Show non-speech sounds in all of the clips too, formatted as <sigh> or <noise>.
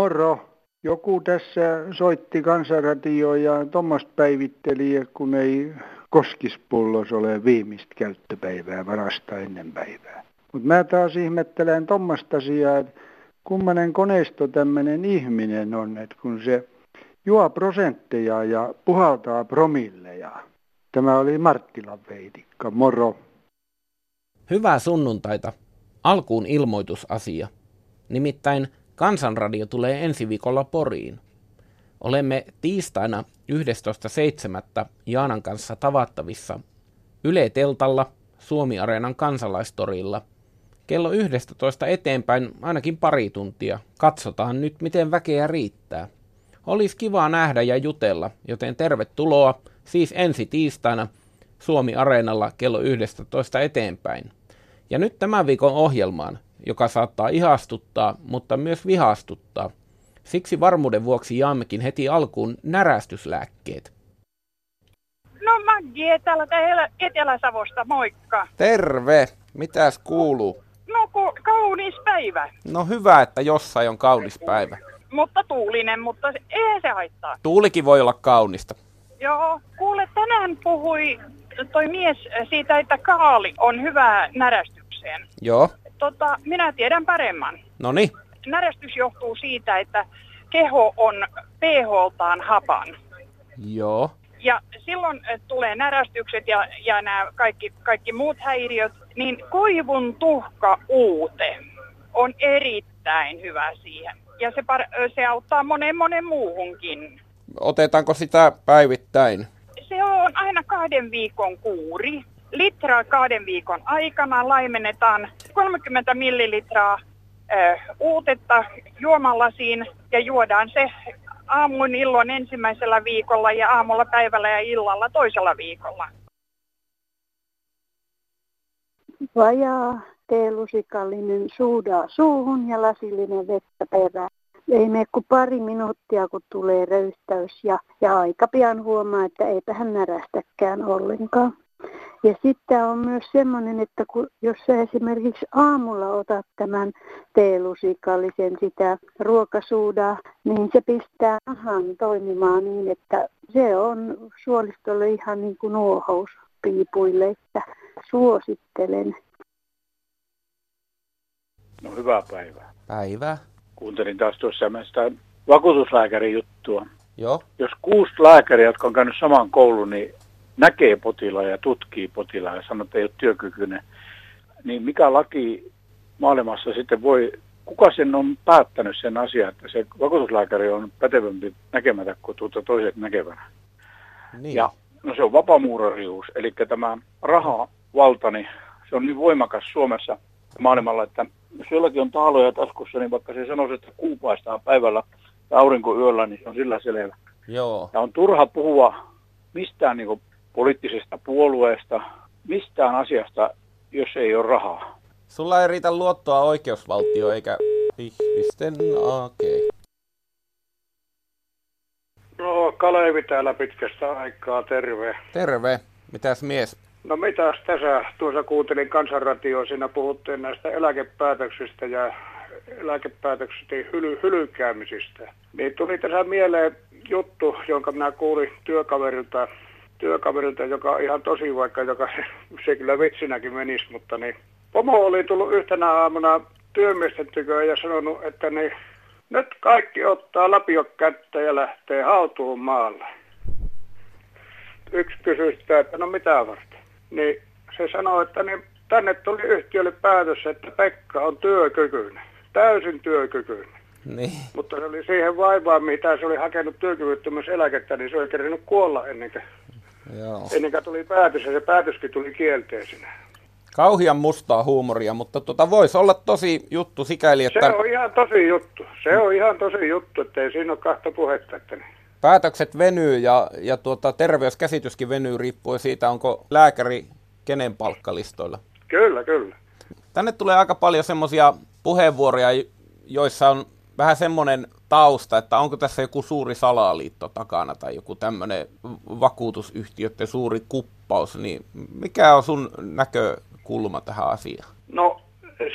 Moro. Joku tässä soitti kansanradioa ja tuommoista päivitteli, kun ei koskispullos ole viimeistä käyttöpäivää varasta ennen päivää. Mutta mä taas ihmettelen tuommoista asiaa, että kummanen koneisto tämmöinen ihminen on, että kun se juo prosentteja ja puhaltaa promilleja. Tämä oli Marttilan veitikka. Moro. Hyvää sunnuntaita. Alkuun ilmoitusasia. Nimittäin Kansanradio tulee ensi viikolla Poriin. Olemme tiistaina 11.7. Jaanan kanssa tavattavissa Yle Teltalla Suomi-areenan kansalaistorilla. Kello 11 eteenpäin ainakin pari tuntia. Katsotaan nyt, miten väkeä riittää. Olisi kiva nähdä ja jutella, joten tervetuloa siis ensi tiistaina Suomi-areenalla kello 11 eteenpäin. Ja nyt tämän viikon ohjelmaan, joka saattaa ihastuttaa, mutta myös vihastuttaa. Siksi varmuuden vuoksi jaammekin heti alkuun närästyslääkkeet. No Maggi täällä Etelä-Savosta, moikka. Terve! Mitäs kuuluu? No ku, kaunis päivä. No hyvä, että jossain on kaunis päivä. Mutta tuulinen, mutta ei se haittaa. Tuulikin voi olla kaunista. Joo, kuule tänään puhui toi mies siitä, että kaali on hyvä närästykseen. Joo. Tota, minä tiedän paremman. No niin. Närästys johtuu siitä, että keho on pH-ltaan hapan. Joo. Ja silloin tulee närästykset ja, ja nämä kaikki, kaikki muut häiriöt, niin koivun tuhka uute on erittäin hyvä siihen. Ja se, par- se auttaa monen monen muuhunkin. Otetaanko sitä päivittäin? Se on aina kahden viikon kuuri. Litraa kahden viikon aikana laimennetaan 30 millilitraa uutetta juomalasiin ja juodaan se aamun illon ensimmäisellä viikolla ja aamulla päivällä ja illalla toisella viikolla. Vajaa teelusikallinen suudaa suuhun ja lasillinen vettä perään. Ei mene kuin pari minuuttia, kun tulee röystäys ja, ja aika pian huomaa, että eipä hän närästäkään ollenkaan. Ja sitten on myös semmoinen, että kun, jos sä esimerkiksi aamulla otat tämän teelusikallisen sitä ruokasuudaa, niin se pistää nahan toimimaan niin, että se on suolistolle ihan niin kuin nuohous piipuille, että suosittelen. No hyvää päivää. Päivää. Kuuntelin taas tuossa sitä vakuutuslääkärin juttua. Joo. Jos kuusi lääkäriä, jotka on käynyt saman koulun, niin näkee potilaan ja tutkii potilaan ja sanoo, että ei ole työkykyinen, niin mikä laki maailmassa sitten voi, kuka sen on päättänyt sen asian, että se vakuutuslääkäri on pätevämpi näkemätä kuin tuota toiset näkevänä. Niin. Ja no se on vapamuurarius, eli tämä rahavalta, niin se on niin voimakas Suomessa maailmalla, että jos jollakin on taaloja taskussa, niin vaikka se sanoisi, että kuu paistaa päivällä ja aurinko yöllä, niin se on sillä selvä. Joo. Ja on turha puhua mistään niin poliittisesta puolueesta, mistään asiasta, jos ei ole rahaa. Sulla ei riitä luottoa oikeusvaltio eikä ihmisten okay. No, Kalevi täällä pitkästä aikaa, terve. Terve. Mitäs mies? No mitäs tässä, tuossa kuuntelin kansanratioa, siinä puhuttiin näistä eläkepäätöksistä ja eläkepäätöksistä hyly, hylykäämisistä. Niin tuli tässä mieleen juttu, jonka minä kuulin työkaverilta, työkaverilta, joka on ihan tosi vaikka, joka se, <laughs> se kyllä vitsinäkin menisi, mutta niin. Pomo oli tullut yhtenä aamuna työmiesten tyköön ja sanonut, että niin, nyt kaikki ottaa lapio kättä ja lähtee hautuun maalle. Yksi kysyi sitä, että no mitä varten. Niin se sanoi, että niin, tänne tuli yhtiölle päätös, että Pekka on työkykyinen. Täysin työkykyinen. Niin. Mutta se oli siihen vaivaan, mitä se oli hakenut työkyvyttömyyseläkettä, niin se oli kerännyt kuolla ennen kuin, Joo. ennen kuin tuli päätös, ja se päätöskin tuli kielteisenä. Kauhian mustaa huumoria, mutta tota voisi olla tosi juttu sikäli, että Se on ihan tosi juttu. Se on ihan tosi juttu, että ei siinä ole kahta puhetta. Että niin. päätökset venyy ja, ja tuota, terveyskäsityskin venyy riippuen siitä, onko lääkäri kenen palkkalistoilla. Kyllä, kyllä. Tänne tulee aika paljon semmoisia puheenvuoroja, joissa on vähän semmoinen tausta, että onko tässä joku suuri salaliitto takana tai joku tämmöinen vakuutusyhtiöiden suuri kuppaus, niin mikä on sun näkökulma tähän asiaan? No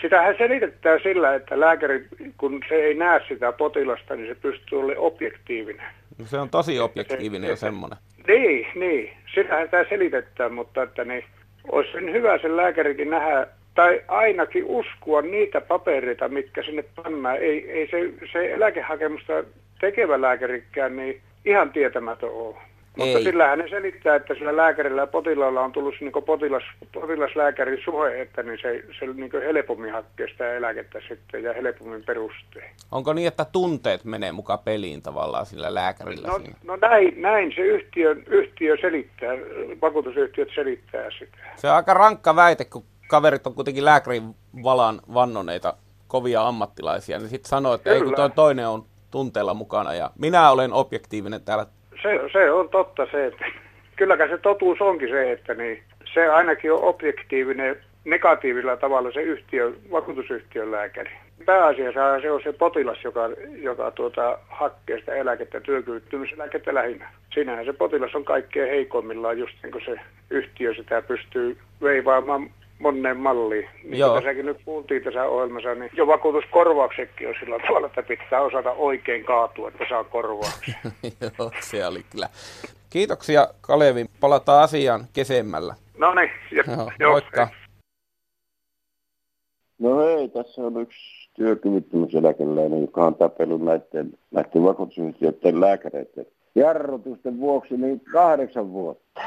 sitähän selitetään sillä, että lääkäri, kun se ei näe sitä potilasta, niin se pystyy olemaan objektiivinen. No se on tosi objektiivinen jo semmoinen. Niin, niin. Sitähän tämä selitetään, mutta että niin, olisi hyvä sen lääkärikin nähdä, tai ainakin uskoa niitä papereita, mitkä sinne pannaan. Ei, ei se, se eläkehakemusta tekevä lääkärikään niin ihan tietämätön ole. Mutta Ei. sillähän ne selittää, että sillä lääkärillä ja potilaalla on tullut niin potilas, potilaslääkärin suhe, että niin se, se niin helpommin hakkee sitä eläkettä sitten ja helpommin perusteen. Onko niin, että tunteet menee mukaan peliin tavallaan sillä lääkärillä No, siinä? no näin, näin se yhtiö, yhtiö selittää, vakuutusyhtiöt selittää sitä. Se on aika rankka väite, kun kaverit on kuitenkin lääkärin valan vannoneita kovia ammattilaisia, niin sitten sanoo, että ei kun Kyllä. toi toinen on tunteella mukana ja minä olen objektiivinen täällä. Se, se on totta se, että <laughs> kylläkään se totuus onkin se, että niin, se ainakin on objektiivinen negatiivisella tavalla se yhtiö, vakuutusyhtiön lääkäri. Pääasiassa se on se potilas, joka, joka tuota, hakkee sitä eläkettä, työkyvyttömyyseläkettä lähinnä. Siinähän se potilas on kaikkein heikoimmillaan, just niin kuin se yhtiö sitä pystyy veivaamaan moneen malliin. Niin Joo. tässäkin nyt kuultiin tässä ohjelmassa, niin jo vakuutuskorvauksetkin on sillä tavalla, että pitää osata oikein kaatua, että saa korvauksia. <laughs> Joo, se oli kyllä. Kiitoksia Kalevi. Palataan asiaan kesemmällä. No niin, Joo, moikka. No hei, tässä on yksi työkyvyttömyyseläkeläinen, joka on tapellut näiden, näiden vakuutusyhtiöiden lääkäreiden jarrutusten vuoksi niin kahdeksan vuotta.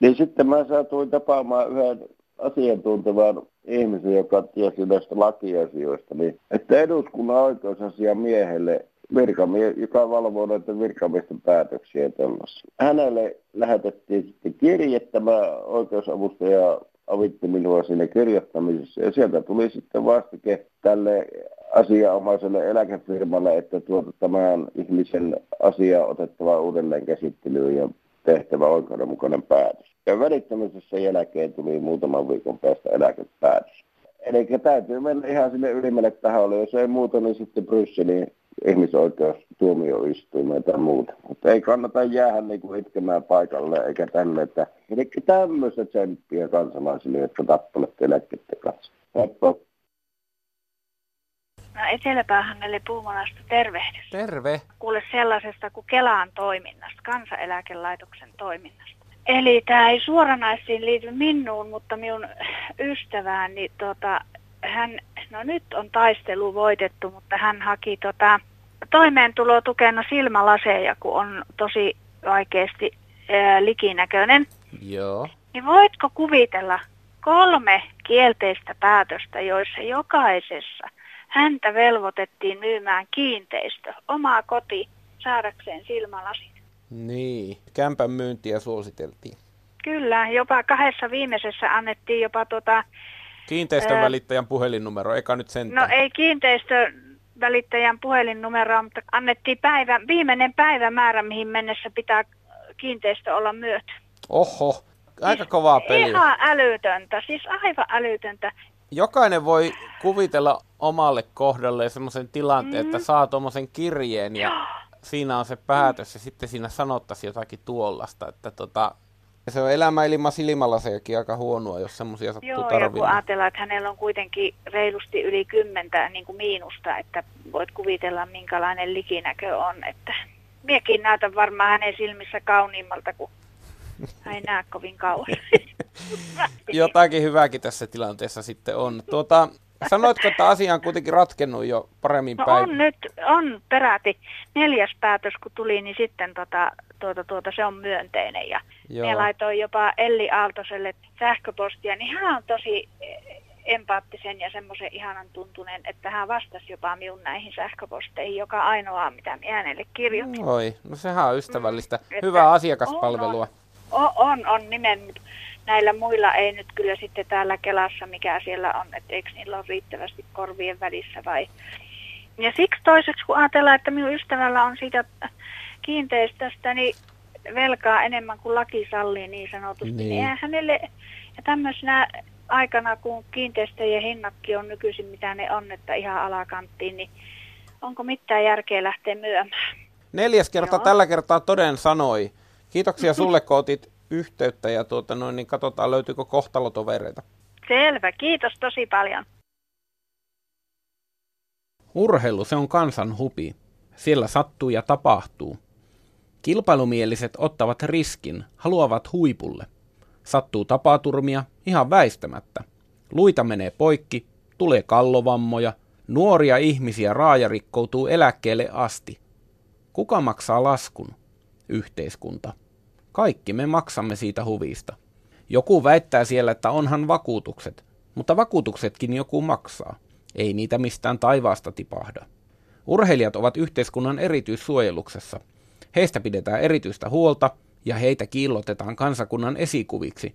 Niin sitten mä saatuin tapaamaan yhden asiantuntevan ihmisen, joka tiesi näistä lakiasioista, niin että eduskunnan oikeusasiamiehelle virkamie, joka valvoo näitä virkamiesten päätöksiä tällaisia. Hänelle lähetettiin sitten kirje, tämä oikeusavustaja avitti minua siinä kirjoittamisessa ja sieltä tuli sitten vastike tälle asianomaiselle eläkefirmalle, että tuota, tämän ihmisen asia otettava uudelleen käsittelyyn ja tehtävä oikeudenmukainen päätös. Ja välittömästi sen jälkeen tuli muutaman viikon päästä eläkepäätös. Eli täytyy mennä ihan sinne ylimmälle taholle, jos ei muuta, niin sitten Brysselin ihmisoikeustuomioistuimeen tai muuta. Mutta ei kannata jäädä niinku itkemään paikalle eikä tälle, että eli tämmöistä tsemppiä kansalaisille, jotka tappelette eläkkeiden kanssa. Heippa. No Eteläpäähän eli Puumalasta tervehdys. Terve. Kuule sellaisesta kuin Kelan toiminnasta, kansaneläkelaitoksen toiminnasta. Eli tämä ei suoranaisesti liity minuun, mutta minun ystävään, niin tota, hän, no nyt on taistelu voitettu, mutta hän haki tota, toimeentulotukena silmälaseja, kun on tosi vaikeasti ää, likinäköinen. Joo. Niin voitko kuvitella kolme kielteistä päätöstä, joissa jokaisessa häntä velvoitettiin myymään kiinteistö, omaa koti, saadakseen silmälasit? Niin. Kämpän myyntiä suositeltiin. Kyllä, jopa kahdessa viimeisessä annettiin jopa tuota, Kiinteistön Ää. välittäjän puhelinnumero, eikä nyt no sentään. ei kiinteistövälittäjän puhelinnumeroa, mutta annettiin päivä, viimeinen päivämäärä, mihin mennessä pitää kiinteistö olla myöty. Oho, aika kovaa peliä. Ihan älytöntä, siis aivan älytöntä. Jokainen voi kuvitella omalle kohdalle semmoisen tilanteen, että saa tuommoisen kirjeen ja siinä on se päätös ja sitten siinä sanottaisiin jotakin tuollasta, että tota, se on elämä ilman silmälasejakin aika huonoa, jos semmoisia sattuu Joo, ja kun ajatellaan, että hänellä on kuitenkin reilusti yli kymmentä niin kuin miinusta, että voit kuvitella minkälainen likinäkö on. Että miekin näytän varmaan hänen silmissä kauniimmalta, kun hän ei näe kovin kauan. <laughs> Jotakin hyvääkin tässä tilanteessa sitten on. Tuota, sanoitko, että asia on kuitenkin ratkennut jo paremmin No päin? on nyt, on peräti neljäs päätös, kun tuli, niin sitten tota, tuota, tuota, se on myönteinen. Ja Joo. minä laitoin jopa Elli Aaltoselle sähköpostia, niin hän on tosi eh, empaattisen ja semmoisen ihanan tuntunen, että hän vastasi jopa minun näihin sähköposteihin, joka ainoa, mitä minä hänelle kirjoitin. Oi, no sehän on ystävällistä. Mm, Hyvää asiakaspalvelua. On, on, on nimen, mutta näillä muilla ei nyt kyllä sitten täällä Kelassa, mikä siellä on, että eikö niillä ole riittävästi korvien välissä vai... Ja siksi toiseksi, kun ajatellaan, että minun ystävällä on siitä kiinteistöstä niin velkaa enemmän kuin laki sallii niin sanotusti, Niin. niin, hänelle, ja tämmöisenä aikana, kun kiinteistöjen hinnatkin on nykyisin mitä ne on, että ihan alakanttiin, niin onko mitään järkeä lähteä myymään? Neljäs kerta Joo. tällä kertaa toden sanoi. Kiitoksia sulle, kun otit yhteyttä ja tuota noin, niin katsotaan löytyykö kohtalotovereita. Selvä, kiitos tosi paljon. Urheilu se on kansan hupi. Siellä sattuu ja tapahtuu. Kilpailumieliset ottavat riskin, haluavat huipulle. Sattuu tapaturmia ihan väistämättä. Luita menee poikki, tulee kallovammoja, nuoria ihmisiä raaja rikkoutuu eläkkeelle asti. Kuka maksaa laskun? Yhteiskunta. Kaikki me maksamme siitä huvista. Joku väittää siellä, että onhan vakuutukset, mutta vakuutuksetkin joku maksaa. Ei niitä mistään taivaasta tipahda. Urheilijat ovat yhteiskunnan erityissuojeluksessa. Heistä pidetään erityistä huolta ja heitä kiillotetaan kansakunnan esikuviksi.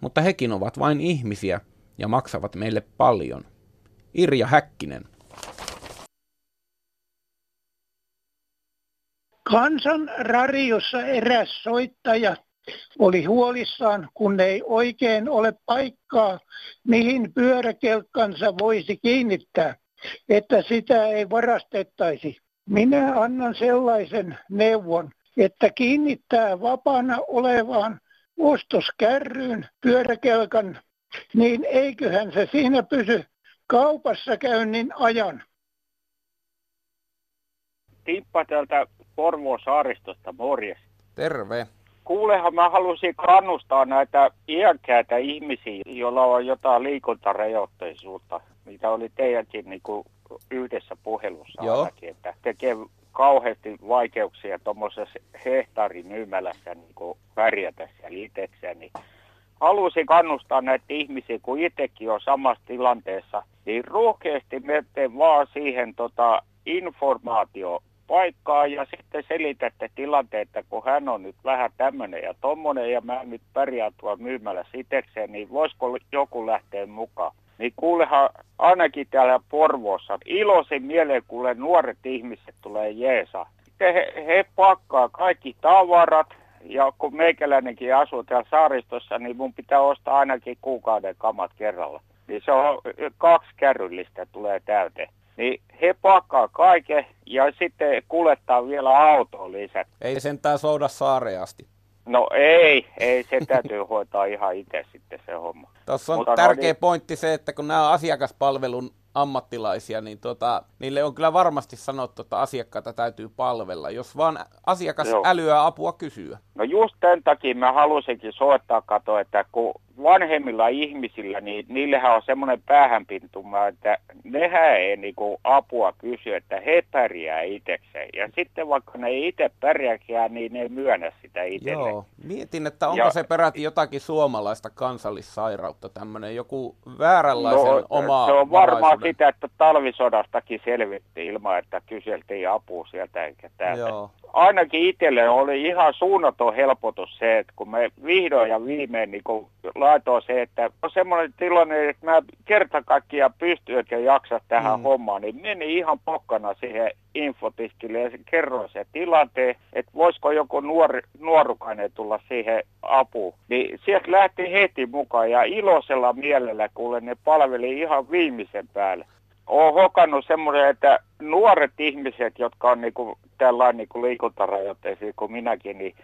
Mutta hekin ovat vain ihmisiä ja maksavat meille paljon. Irja Häkkinen. Kansan radiossa eräs soittaja oli huolissaan, kun ei oikein ole paikkaa, mihin pyöräkelkkansa voisi kiinnittää, että sitä ei varastettaisi. Minä annan sellaisen neuvon, että kiinnittää vapaana olevaan ostoskärryyn pyöräkelkan, niin eiköhän se siinä pysy kaupassa käynnin ajan. Timppa täältä Porvoon saaristosta, morjes. Terve. Kuulehan mä halusin kannustaa näitä iäkkäitä ihmisiä, joilla on jotain liikuntarajoitteisuutta, mitä oli teidänkin niin kuin yhdessä puhelussa Joo. ainakin, että tekee kauheasti vaikeuksia tuommoisessa hehtaarimyymälässä niin kuin pärjätä siellä itsekseen, niin halusin kannustaa näitä ihmisiä, kun itsekin on samassa tilanteessa, niin rohkeasti menette vaan siihen tota, informaatio paikkaa ja sitten selitätte tilanteetta, kun hän on nyt vähän tämmöinen ja tommonen ja mä nyt pärjään tuolla myymällä sitekseen, niin voisiko joku lähteä mukaan? Niin kuulehan ainakin täällä Porvoossa iloisin mieleen, kuule nuoret ihmiset tulee jeesa. He, he pakkaa kaikki tavarat ja kun meikäläinenkin asuu täällä saaristossa, niin mun pitää ostaa ainakin kuukauden kamat kerralla. Niin se on kaksi kärryllistä tulee täyteen niin he pakkaa kaiken ja sitten kuljettaa vielä autoon lisät. Ei sentään souda saareen asti. No ei, ei, se täytyy hoitaa ihan itse sitten se homma. Tuossa on Mutta no tärkeä niin- pointti se, että kun nämä on asiakaspalvelun ammattilaisia, niin tota, niille on kyllä varmasti sanottu, että asiakkaita täytyy palvella, jos vaan asiakas Joo. älyää apua kysyä. No just tämän takia mä halusinkin soittaa kato, että kun vanhemmilla ihmisillä, niin niillähän on semmoinen päähänpintuma, että nehän ei niinku apua kysy, että he pärjää itsekseen. Ja sitten vaikka ne ei itse pärjääkään, niin ne ei myönnä sitä itselle. Joo, mietin, että onko Ja- se peräti jotakin suomalaista kansallissairautta, tämmöinen joku vääränlaisen No, omaa se on varmaan. Sitä, että talvisodastakin selvittiin ilman, että kyseltiin apua sieltä eikä täältä. Joo. Ainakin itselle oli ihan suunnaton helpotus se, että kun me vihdoin ja viimein niin laitoin se, että on semmoinen tilanne, että mä kerta kaikkiaan pystyn eikä jaksa tähän Mm. mm. hommaan, niin meni ihan pokkana siihen infotiskille ja kerroin se tilanteen, että voisiko joku nuori, nuorukainen tulla siihen apuun. Niin sieltä lähti heti mukaan ja iloisella mielellä, kuule ne palveli ihan viimeisen päälle. Olen hokannut semmoinen, että nuoret ihmiset, jotka on niinku tällainen niinku liikuntarajoitteisia kuin minäkin, niin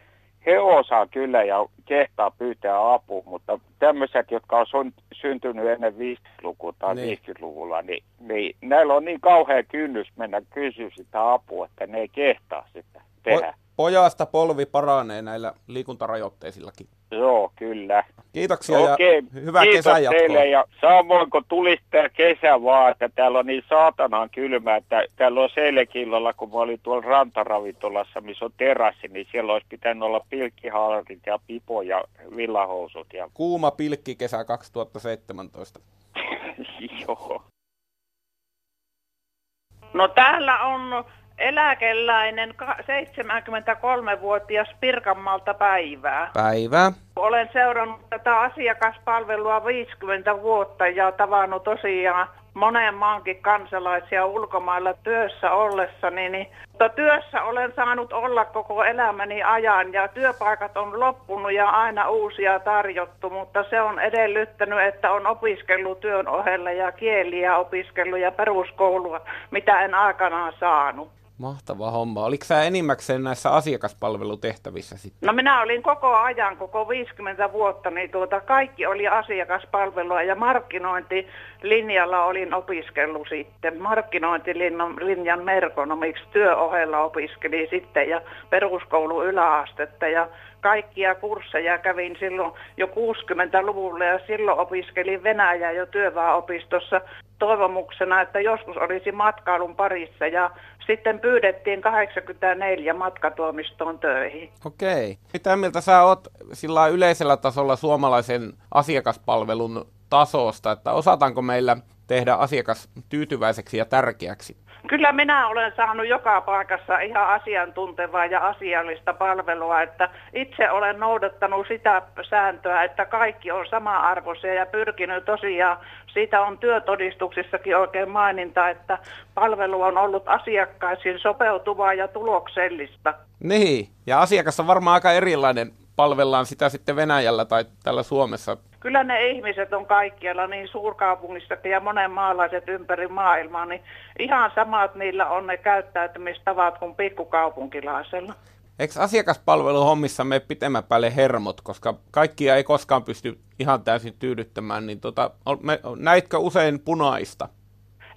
he osaa kyllä ja kehtaa pyytää apua, mutta tämmöiset, jotka on syntynyt ennen 50-lukua tai Niin. niin. 50-luvulla, niin, niin näillä on niin kauhea kynnys mennä kysyä sitä apua, että ne ei kehtaa sitä tehdä. Po- pojasta polvi paranee näillä liikuntarajoitteisillakin. Joo, kyllä. Kiitoksia Okei, ja hyvää kiitos kesän jatkoa. teille ja samoin kun tulisi tämä kesä vaan, että täällä on niin saatanaan kylmä, että täällä on Seilekilolla, kun mä olin tuolla rantaravintolassa, missä on terassi, niin siellä olisi pitänyt olla pilkkihaalarit ja pipo ja villahousut ja Kuuma pilkki kesä 2017. <laughs> joo. No täällä on eläkeläinen ka- 73-vuotias Pirkanmaalta päivää. Päivää. Olen seurannut tätä asiakaspalvelua 50 vuotta ja tavannut tosiaan monen maankin kansalaisia ulkomailla työssä ollessani. Niin, mutta työssä olen saanut olla koko elämäni ajan ja työpaikat on loppunut ja aina uusia tarjottu, mutta se on edellyttänyt, että on opiskellut työn ohella ja kieliä opiskellut ja peruskoulua, mitä en aikanaan saanut. Mahtava homma. Oliko sä enimmäkseen näissä asiakaspalvelutehtävissä sitten? No minä olin koko ajan, koko 50 vuotta, niin tuota, kaikki oli asiakaspalvelua ja markkinointilinjalla olin opiskellut sitten. Markkinointilinjan merkonomiksi työohella opiskelin sitten ja peruskoulu yläastetta ja kaikkia kursseja kävin silloin jo 60-luvulla ja silloin opiskelin Venäjää jo työväenopistossa toivomuksena, että joskus olisi matkailun parissa ja sitten pyydettiin 84 matkatoimistoon töihin. Okei. Mitä mieltä sä oot sillä yleisellä tasolla suomalaisen asiakaspalvelun tasosta, että osataanko meillä tehdä asiakas tyytyväiseksi ja tärkeäksi? Kyllä minä olen saanut joka paikassa ihan asiantuntevaa ja asiallista palvelua, että itse olen noudattanut sitä sääntöä, että kaikki on sama-arvoisia ja pyrkinyt tosiaan, siitä on työtodistuksissakin oikein maininta, että palvelu on ollut asiakkaisiin sopeutuvaa ja tuloksellista. Niin, ja asiakas on varmaan aika erilainen palvellaan sitä sitten Venäjällä tai täällä Suomessa? Kyllä ne ihmiset on kaikkialla, niin suurkaupungissakin ja monen maalaiset ympäri maailmaa, niin ihan samat niillä on ne käyttäytymistavat kuin pikkukaupunkilaisella. Eikö asiakaspalveluhommissa mene pitemmän päälle hermot, koska kaikkia ei koskaan pysty ihan täysin tyydyttämään, niin tota, näitkö usein punaista?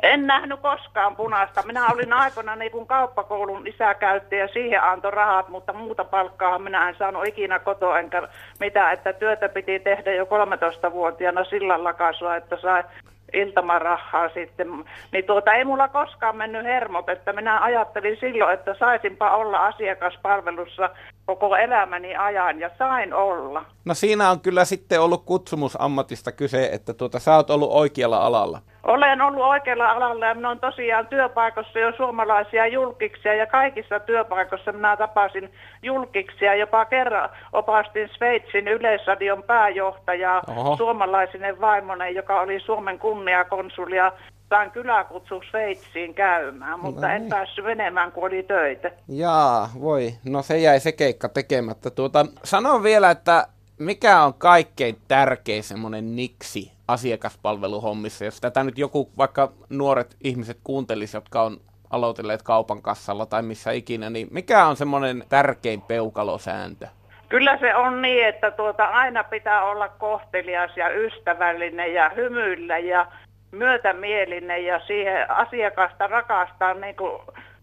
En nähnyt koskaan punaista. Minä olin aikana niin kuin kauppakoulun käytti ja siihen antoi rahat, mutta muuta palkkaa minä en saanut ikinä kotoa enkä mitä, että työtä piti tehdä jo 13-vuotiaana sillä lakasua, että sai iltamarahaa sitten. Niin tuota, ei mulla koskaan mennyt hermot, että minä ajattelin silloin, että saisinpa olla asiakaspalvelussa koko elämäni ajan ja sain olla. No siinä on kyllä sitten ollut kutsumusammatista kyse, että tuota, sä oot ollut oikealla alalla. Olen ollut oikealla alalla ja minä olen tosiaan työpaikossa jo suomalaisia julkiksia ja kaikissa työpaikoissa minä tapasin julkiksia. Jopa kerran opastin Sveitsin yleisradion pääjohtajaa Oho. suomalaisinen vaimonen, joka oli Suomen kunniakonsuli ja sain kyläkutsu Sveitsiin käymään, mutta no en niin. päässyt menemään, kun oli töitä. Jaa, voi. No se jäi se keikka tekemättä. Tuota, sanon vielä, että mikä on kaikkein tärkein semmoinen niksi asiakaspalveluhommissa, jos tätä nyt joku, vaikka nuoret ihmiset kuuntelisi, jotka on aloitelleet kaupan kassalla tai missä ikinä, niin mikä on semmoinen tärkein peukalosääntö? Kyllä se on niin, että tuota, aina pitää olla kohtelias ja ystävällinen ja hymyillä ja myötämielinen ja siihen asiakasta rakastaa niin kuin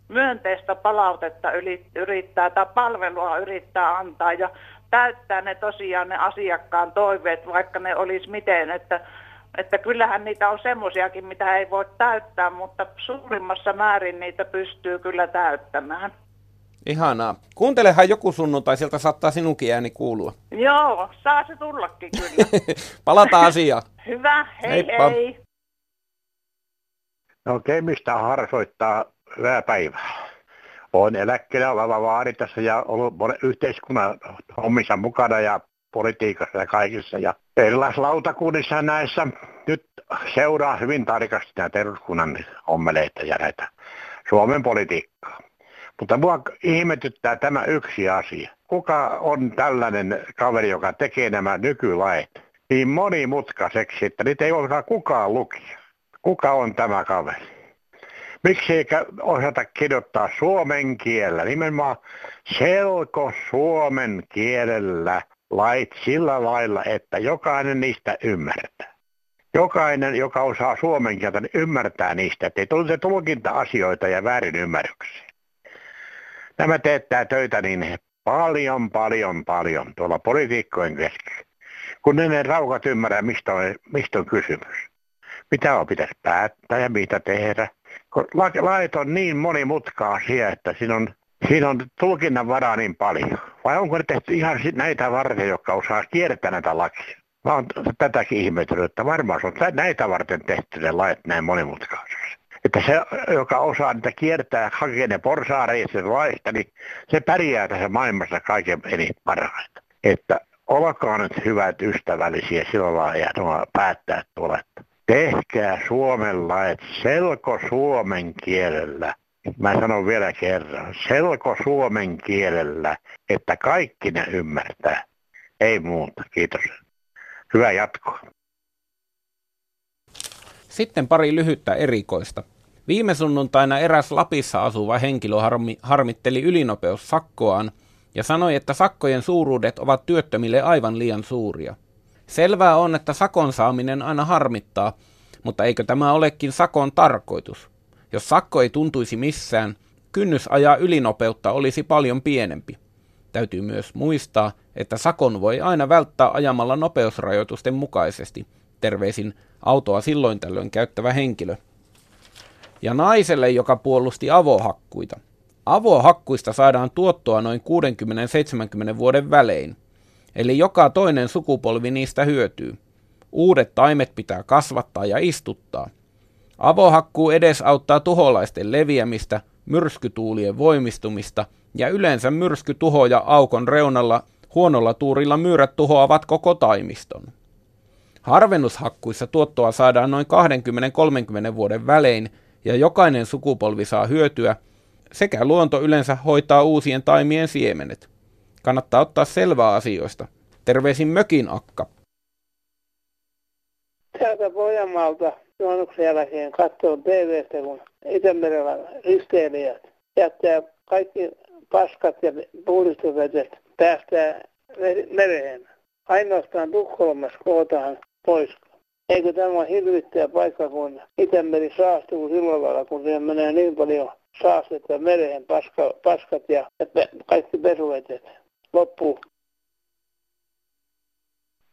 myönteistä palautetta yrittää tai palvelua yrittää antaa ja täyttää ne tosiaan ne asiakkaan toiveet, vaikka ne olisi miten, että, että kyllähän niitä on semmoisiakin, mitä ei voi täyttää, mutta suurimmassa määrin niitä pystyy kyllä täyttämään. Ihanaa. Kuuntelehan joku sunnuntai, sieltä saattaa sinunkin ääni kuulua. Joo, saa se tullakin kyllä. <laughs> Palataan asiaan. Hyvä, hei Heippa. hei. No Kemistä harsoittaa hyvää päivää olen eläkkeellä oleva vaari tässä ja ollut yhteiskunnan hommissa mukana ja politiikassa ja kaikissa. Ja erilaisissa lautakunnissa näissä nyt seuraa hyvin tarkasti näitä eduskunnan ommeleita ja näitä Suomen politiikkaa. Mutta mua ihmetyttää tämä yksi asia. Kuka on tällainen kaveri, joka tekee nämä nykylait niin monimutkaiseksi, että niitä ei osaa kukaan lukia? Kuka on tämä kaveri? Miksi ei osata kirjoittaa suomen kielellä, nimenomaan selko suomen kielellä lait sillä lailla, että jokainen niistä ymmärtää. Jokainen, joka osaa suomen kieltä, niin ymmärtää niistä, ettei tule tulkinta-asioita ja väärinymmärryksiä. Nämä teettää töitä niin paljon, paljon, paljon tuolla politiikkojen kesken, kun ne raukat ymmärrä, mistä on, mistä on kysymys. Mitä on pitäisi päättää ja mitä tehdä lait on niin monimutkaisia, että siinä on, siinä on tulkinnan varaa niin paljon. Vai onko ne tehty ihan näitä varten, jotka osaa kiertää näitä lakia? Mä oon tätäkin ihmetellyt, että varmaan se on näitä varten tehty ne lait näin monimutkaisesti. Että se, joka osaa niitä kiertää hakee ne porsaareisen laista, niin se pärjää tässä maailmassa kaiken eniten parhaita. Että olkaa nyt hyvät ystävällisiä sillä lailla ja päättää tuolla, että tehkää Suomen lait selko suomen kielellä. Mä sanon vielä kerran, selko suomen kielellä, että kaikki ne ymmärtää. Ei muuta, kiitos. Hyvää jatkoa. Sitten pari lyhyttä erikoista. Viime sunnuntaina eräs Lapissa asuva henkilö harmi, harmitteli ylinopeussakkoaan ja sanoi, että sakkojen suuruudet ovat työttömille aivan liian suuria. Selvää on, että sakon saaminen aina harmittaa, mutta eikö tämä olekin sakon tarkoitus? Jos sakko ei tuntuisi missään, kynnys ajaa ylinopeutta olisi paljon pienempi. Täytyy myös muistaa, että sakon voi aina välttää ajamalla nopeusrajoitusten mukaisesti. Terveisin autoa silloin tällöin käyttävä henkilö. Ja naiselle, joka puolusti avohakkuita. Avohakkuista saadaan tuottoa noin 60-70 vuoden välein. Eli joka toinen sukupolvi niistä hyötyy. Uudet taimet pitää kasvattaa ja istuttaa. Avohakkuu edesauttaa tuholaisten leviämistä, myrskytuulien voimistumista ja yleensä myrskytuhoja aukon reunalla huonolla tuurilla myyrät tuhoavat koko taimiston. Harvennushakkuissa tuottoa saadaan noin 20-30 vuoden välein ja jokainen sukupolvi saa hyötyä, sekä luonto yleensä hoitaa uusien taimien siemenet. Kannattaa ottaa selvää asioista. Terveisin mökin akka. Täältä Pohjanmaalta juhannuksen jälkeen katsoin TVstä, kun Itämerellä risteilijät jättää kaikki paskat ja puhdistusvetet päästää mereen. Ainoastaan Tukholmassa kootaan pois. Eikö tämä ole hirvittävä paikka, kun Itämeri saastuu sillä lailla, kun siihen menee niin paljon saastetta mereen, paska, paskat ja, ja kaikki pesuvetet. Loppuu.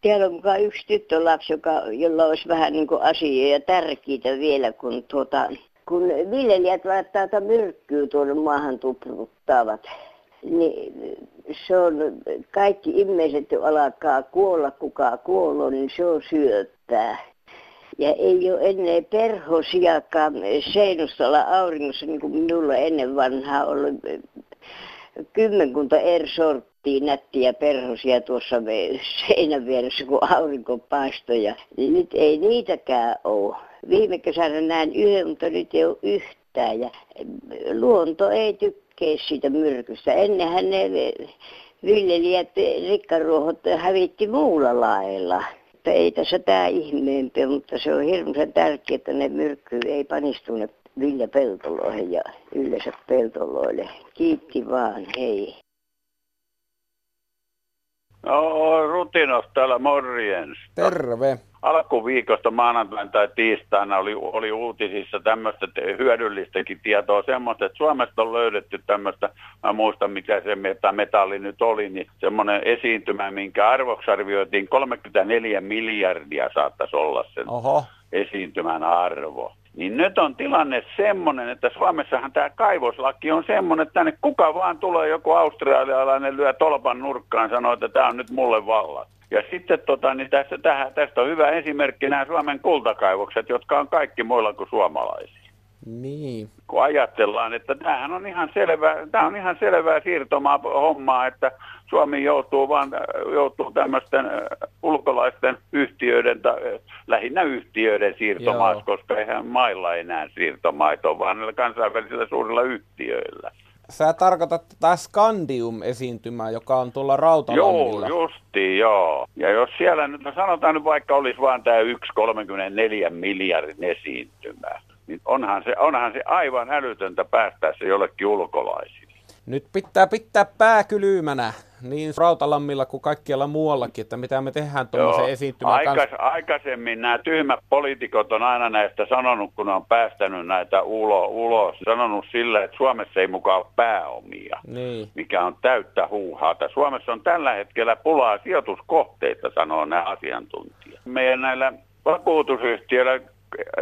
Täällä on mukaan yksi tyttölapsi, joka, jolla olisi vähän niin asioita tärkeitä vielä, kun, tuota, kun viljelijät laittaa myrkkyä tuonne maahan tupruttavat. Niin se on, kaikki ihmiset alkaa kuolla, kuka kuolee, niin se on syöppää. Ja ei ole ennen perhosiakaan seinustalla auringossa, niin kuin minulla ennen vanhaa ollut kymmenkunta eri sorttia nättiä perhosia tuossa seinän vieressä, kun aurinko paistoi. Ja nyt ei niitäkään ole. Viime kesänä näin yhden, mutta nyt ei ole yhtään. Ja luonto ei tykkää siitä myrkystä. Ennenhän ne viljelijät, rikkaruohot hävitti muulla lailla että ei tässä tämä ihmeempi, mutta se on hirveän tärkeää, että ne myrkkyy ei panistu ne viljapeltoloihin ja yleensä peltoloille. Kiitti vaan, hei. No, Rutinov täällä morjens. Terve. Alkuviikosta maanantaina tai tiistaina oli, oli uutisissa tämmöistä hyödyllistäkin tietoa semmoista, että Suomesta on löydetty tämmöistä, mä muistan mikä se metalli nyt oli, niin semmoinen esiintymä, minkä arvoksi arvioitiin 34 miljardia saattaisi olla sen Oho. esiintymän arvo. Niin nyt on tilanne semmoinen, että Suomessahan tämä kaivoslaki on semmoinen, että tänne kuka vaan tulee joku australialainen lyö tolpan nurkkaan sanoo, että tämä on nyt mulle vallat. Ja sitten tota, niin tässä, tähän, tästä on hyvä esimerkki nämä Suomen kultakaivokset, jotka on kaikki muilla kuin suomalaisia. Niin. Kun ajatellaan, että tämähän on ihan selvää, tämä on ihan selvää siirtomaa hommaa, että Suomi joutuu, vaan, joutuu tämmöisten ulkolaisten yhtiöiden, lähinnä yhtiöiden siirtomaassa, koska eihän mailla enää siirtomaita vaan näillä kansainvälisillä suurilla yhtiöillä. Sä tarkoitat tätä Scandium-esiintymää, joka on tuolla Rautalammilla. Joo, justi, joo. Ja jos siellä nyt, no sanotaan nyt vaikka olisi vain tämä 1,34 miljardin esiintymä, niin onhan se, onhan se aivan älytöntä päästä se jollekin ulkolaisille. Nyt pitää pitää pää kylymänä niin Rautalammilla kuin kaikkialla muuallakin, että mitä me tehdään tuommoisen esiintymän Aikas, kanssa. Aikaisemmin nämä tyhmät poliitikot on aina näistä sanonut, kun on päästänyt näitä ulo, ulos, sanonut sillä, että Suomessa ei mukaan ole pääomia, niin. mikä on täyttä huuhaata. Suomessa on tällä hetkellä pulaa sijoituskohteita, sanoo nämä asiantuntijat. Meidän näillä vakuutusyhtiöillä,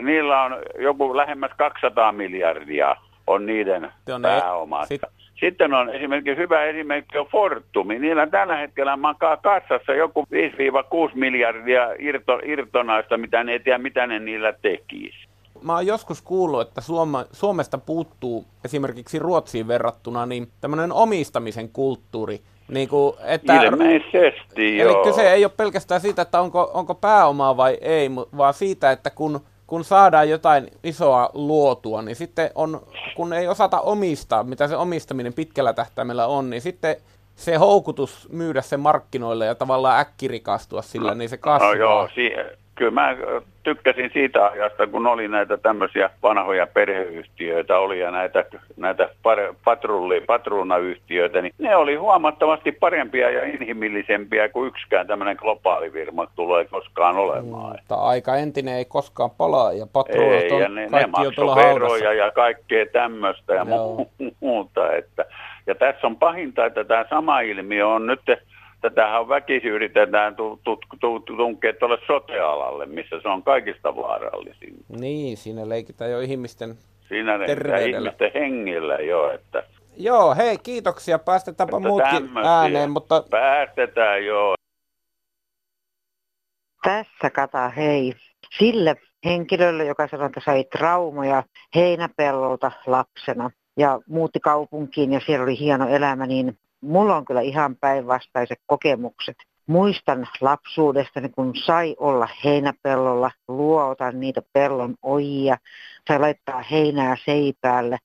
niillä on joku lähemmäs 200 miljardia on niiden pääomaa. Sit sitten on esimerkiksi hyvä esimerkki on Fortumi. Niillä tällä hetkellä makaa kassassa joku 5-6 miljardia irto, irtonaista, mitä ne ei tiedä, mitä ne niillä tekisi. Mä oon joskus kuullut, että Suoma, Suomesta puuttuu esimerkiksi Ruotsiin verrattuna niin tämmöinen omistamisen kulttuuri. Niin kuin, että, Ilmeisesti, joo. Eli kyse ei ole pelkästään siitä, että onko, onko pääomaa vai ei, vaan siitä, että kun kun saadaan jotain isoa luotua, niin sitten on, kun ei osata omistaa, mitä se omistaminen pitkällä tähtäimellä on, niin sitten se houkutus myydä se markkinoille ja tavallaan äkkirikastua sillä, no, niin se kasvaa. No joo, si- kyllä mä tykkäsin siitä ajasta, kun oli näitä tämmöisiä vanhoja perheyhtiöitä, oli ja näitä, näitä patrulli, patruunayhtiöitä, niin ne oli huomattavasti parempia ja inhimillisempiä kuin yksikään tämmöinen globaali firma tulee koskaan olemaan. Mutta aika entinen ei koskaan palaa ja patruunat on ja ne, kaikki ne jo tuolla veroja ja kaikkea tämmöistä ja muuta. Että, ja tässä on pahinta, että tämä sama ilmiö on nyt tätähän väkisi yritetään tunkea tuolle sotealalle, missä se on kaikista vaarallisin. Niin, siinä leikitään jo ihmisten Siinä ihmisten hengillä jo, että... Joo, hei, kiitoksia. Päästetäänpä että muutkin ääneen, mutta... Päästetään, joo. Tässä kata, hei. Sille henkilölle, joka sanoi, että sai traumoja heinäpellolta lapsena ja muutti kaupunkiin ja siellä oli hieno elämä, niin mulla on kyllä ihan päinvastaiset kokemukset. Muistan lapsuudesta, kun sai olla heinäpellolla, luota niitä pellon ojia, sai laittaa heinää seipäälle.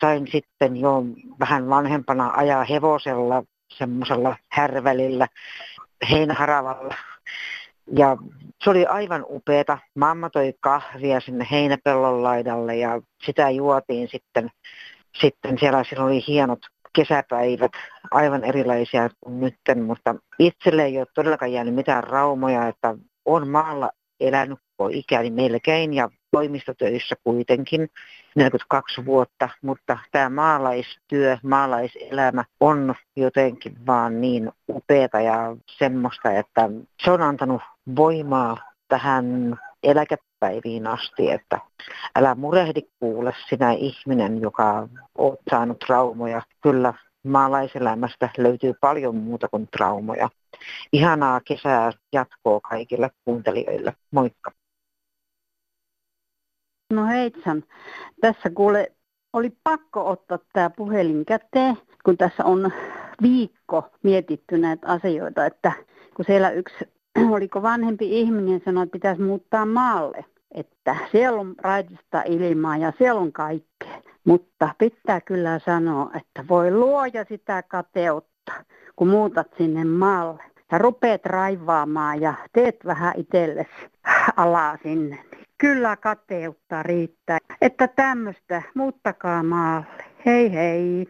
Sain sitten jo vähän vanhempana ajaa hevosella, semmoisella härvälillä, heinäharavalla. Ja se oli aivan upeeta. Mamma toi kahvia sinne heinäpellon laidalle ja sitä juotiin sitten. Sitten siellä, siellä oli hienot kesäpäivät aivan erilaisia kuin nytten, mutta itselle ei ole todellakaan jäänyt mitään raumoja, että on maalla elänyt koko ikäni melkein ja toimistotöissä kuitenkin 42 vuotta, mutta tämä maalaistyö, maalaiselämä on jotenkin vaan niin upeata ja semmoista, että se on antanut voimaa tähän eläkepäiviin asti, että älä murehdi kuule sinä ihminen, joka oot saanut traumoja. Kyllä maalaiselämästä löytyy paljon muuta kuin traumoja. Ihanaa kesää jatkoa kaikille kuuntelijoille. Moikka. No heitsan. Tässä kuule oli pakko ottaa tämä puhelin käteen, kun tässä on viikko mietitty näitä asioita, että kun siellä yksi <clears throat> oliko vanhempi ihminen sanoi, että pitäisi muuttaa maalle, että siellä on raitista ilmaa ja siellä on kaikkea. Mutta pitää kyllä sanoa, että voi luoja sitä kateutta, kun muutat sinne maalle ja rupeat raivaamaan ja teet vähän itsellesi alaa sinne. Kyllä kateutta riittää. Että tämmöistä, muuttakaa maalle. Hei hei.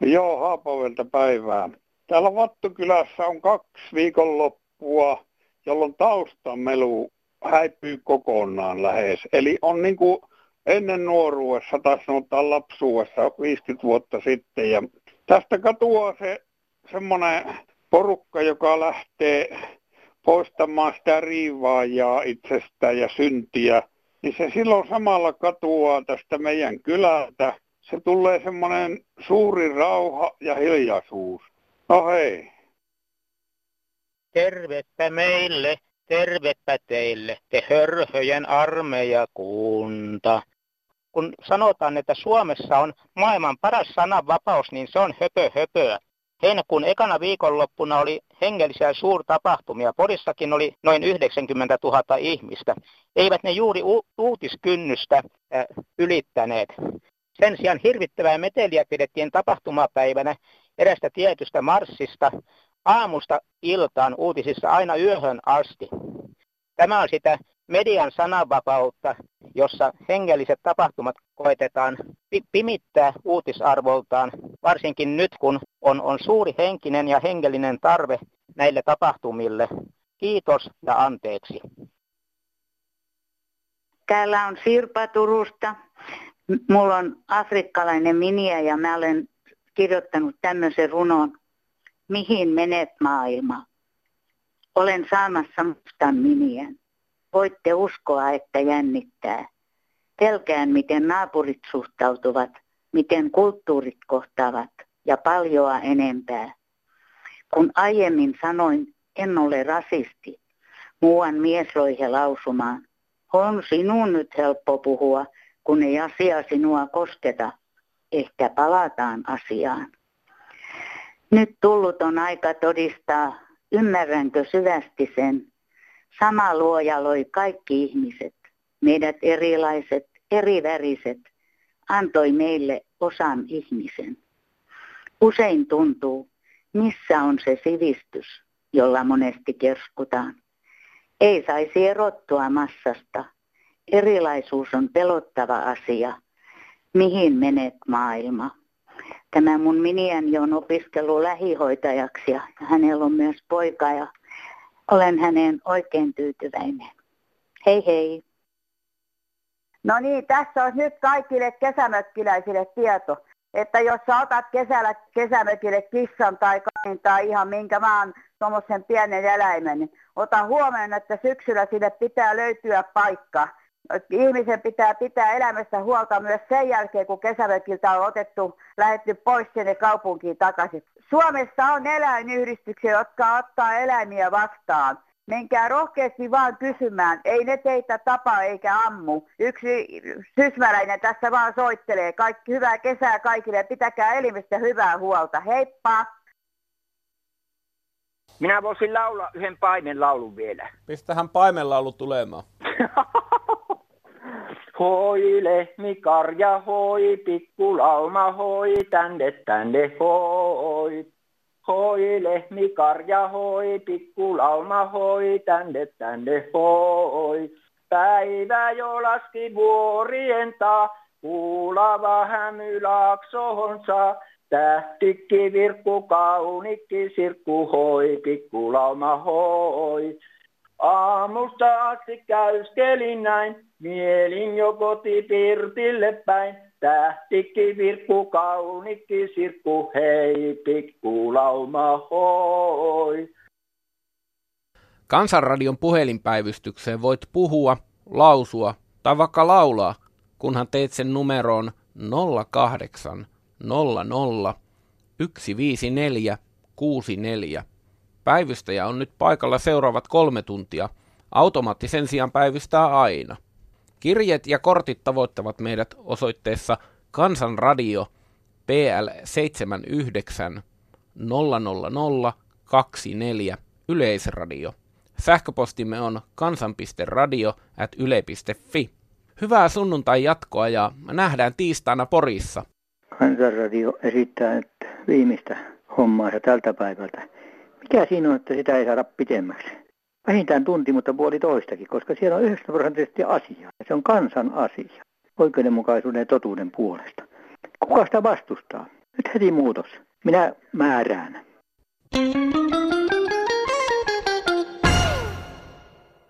Joo, Haapavelta päivää. Täällä Vattukylässä on kaksi viikonloppua, jolloin taustamelu häipyy kokonaan lähes. Eli on niin kuin ennen nuoruudessa, tai sanotaan lapsuudessa 50 vuotta sitten. Ja tästä katoaa se semmoinen porukka, joka lähtee poistamaan sitä riivaajaa itsestään ja syntiä, niin se silloin samalla katuaa tästä meidän kylältä. Se tulee semmoinen suuri rauha ja hiljaisuus. No hei. Tervettä meille, tervettä teille, te hörhöjen armeijakunta. Kun sanotaan, että Suomessa on maailman paras sananvapaus, niin se on höpö höpöä. Heinäkuun ekana viikonloppuna oli hengellisiä suurtapahtumia. Porissakin oli noin 90 000 ihmistä. Eivät ne juuri u- uutiskynnystä äh, ylittäneet. Sen sijaan hirvittävää meteliä pidettiin tapahtumapäivänä erästä tietystä marssista aamusta iltaan uutisissa aina yöhön asti. Tämä on sitä median sananvapautta, jossa hengelliset tapahtumat koetetaan pimittää uutisarvoltaan, varsinkin nyt kun on, on suuri henkinen ja hengellinen tarve näille tapahtumille. Kiitos ja anteeksi. Täällä on Sirpa Turusta. Mulla on afrikkalainen minia ja mä olen kirjoittanut tämmöisen runon, mihin menet maailma. Olen saamassa mustan minien. Voitte uskoa, että jännittää. Telkään, miten naapurit suhtautuvat, miten kulttuurit kohtaavat ja paljoa enempää. Kun aiemmin sanoin, en ole rasisti, muuan mies loihe lausumaan. On sinun nyt helppo puhua, kun ei asia sinua kosketa – ehkä palataan asiaan. Nyt tullut on aika todistaa, ymmärränkö syvästi sen. Sama luoja loi kaikki ihmiset, meidät erilaiset, eriväriset, antoi meille osan ihmisen. Usein tuntuu, missä on se sivistys, jolla monesti kerskutaan. Ei saisi erottua massasta. Erilaisuus on pelottava asia. Mihin menet maailma? Tämä mun miniäni on opiskellut lähihoitajaksi ja hänellä on myös poika ja olen häneen oikein tyytyväinen. Hei hei. No niin, tässä on nyt kaikille kesämökkiläisille tieto, että jos sä otat kesällä kesämökille kissan tai kanin tai ihan minkä vaan tuommoisen pienen eläimen, niin ota huomioon, että syksyllä sille pitää löytyä paikka. Ihmisen pitää pitää elämästä huolta myös sen jälkeen, kun kesämökiltä on otettu, lähetty pois sinne kaupunkiin takaisin. Suomessa on eläinyhdistyksiä, jotka ottaa eläimiä vastaan. Menkää rohkeasti vaan kysymään. Ei ne teitä tapa eikä ammu. Yksi sysmäläinen tässä vaan soittelee. Kaikki hyvää kesää kaikille. Pitäkää elimistä hyvää huolta. Heippa! Minä voisin laulaa yhden paimen laulun vielä. Pistähän paimenlaulu tulemaan. <laughs> hoi lehmi, karja, hoi, pikkulauma, hoi, tänne, tänne, hoi. Hoi lehmi, karja, hoi, pikkulauma, hoi, tänne, tänne, hoi. Päivä jo laski vuorien taa, kuulava hämy laaksohonsa. Tähtikki virkku kaunikki sirkku hoi, pikkulauma hoi. Aamusta asti käyskelin näin, mielin jo kotipirtille päin. Tähtikki virkku kaunikki sirkku hei, pikkulauma hoi. Kansanradion puhelinpäivystykseen voit puhua, lausua tai vaikka laulaa, kunhan teet sen numeroon 08 00 154 64. Päivystäjä on nyt paikalla seuraavat kolme tuntia. Automaatti sen sijaan päivystää aina. Kirjeet ja kortit tavoittavat meidät osoitteessa Kansanradio PL 79 00024 Yleisradio. Sähköpostimme on kansan.radio at yle.fi. Hyvää sunnuntai jatkoa ja nähdään tiistaina Porissa. Kansanradio esittää nyt viimeistä hommaansa tältä päivältä. Mikä siinä on, että sitä ei saada pitemmäksi? Vähintään tunti, mutta puoli toistakin, koska siellä on 90 prosenttisesti asiaa. Se on kansan asia, oikeudenmukaisuuden ja totuuden puolesta. Kuka sitä vastustaa? Nyt heti muutos. Minä määrään. Thank you.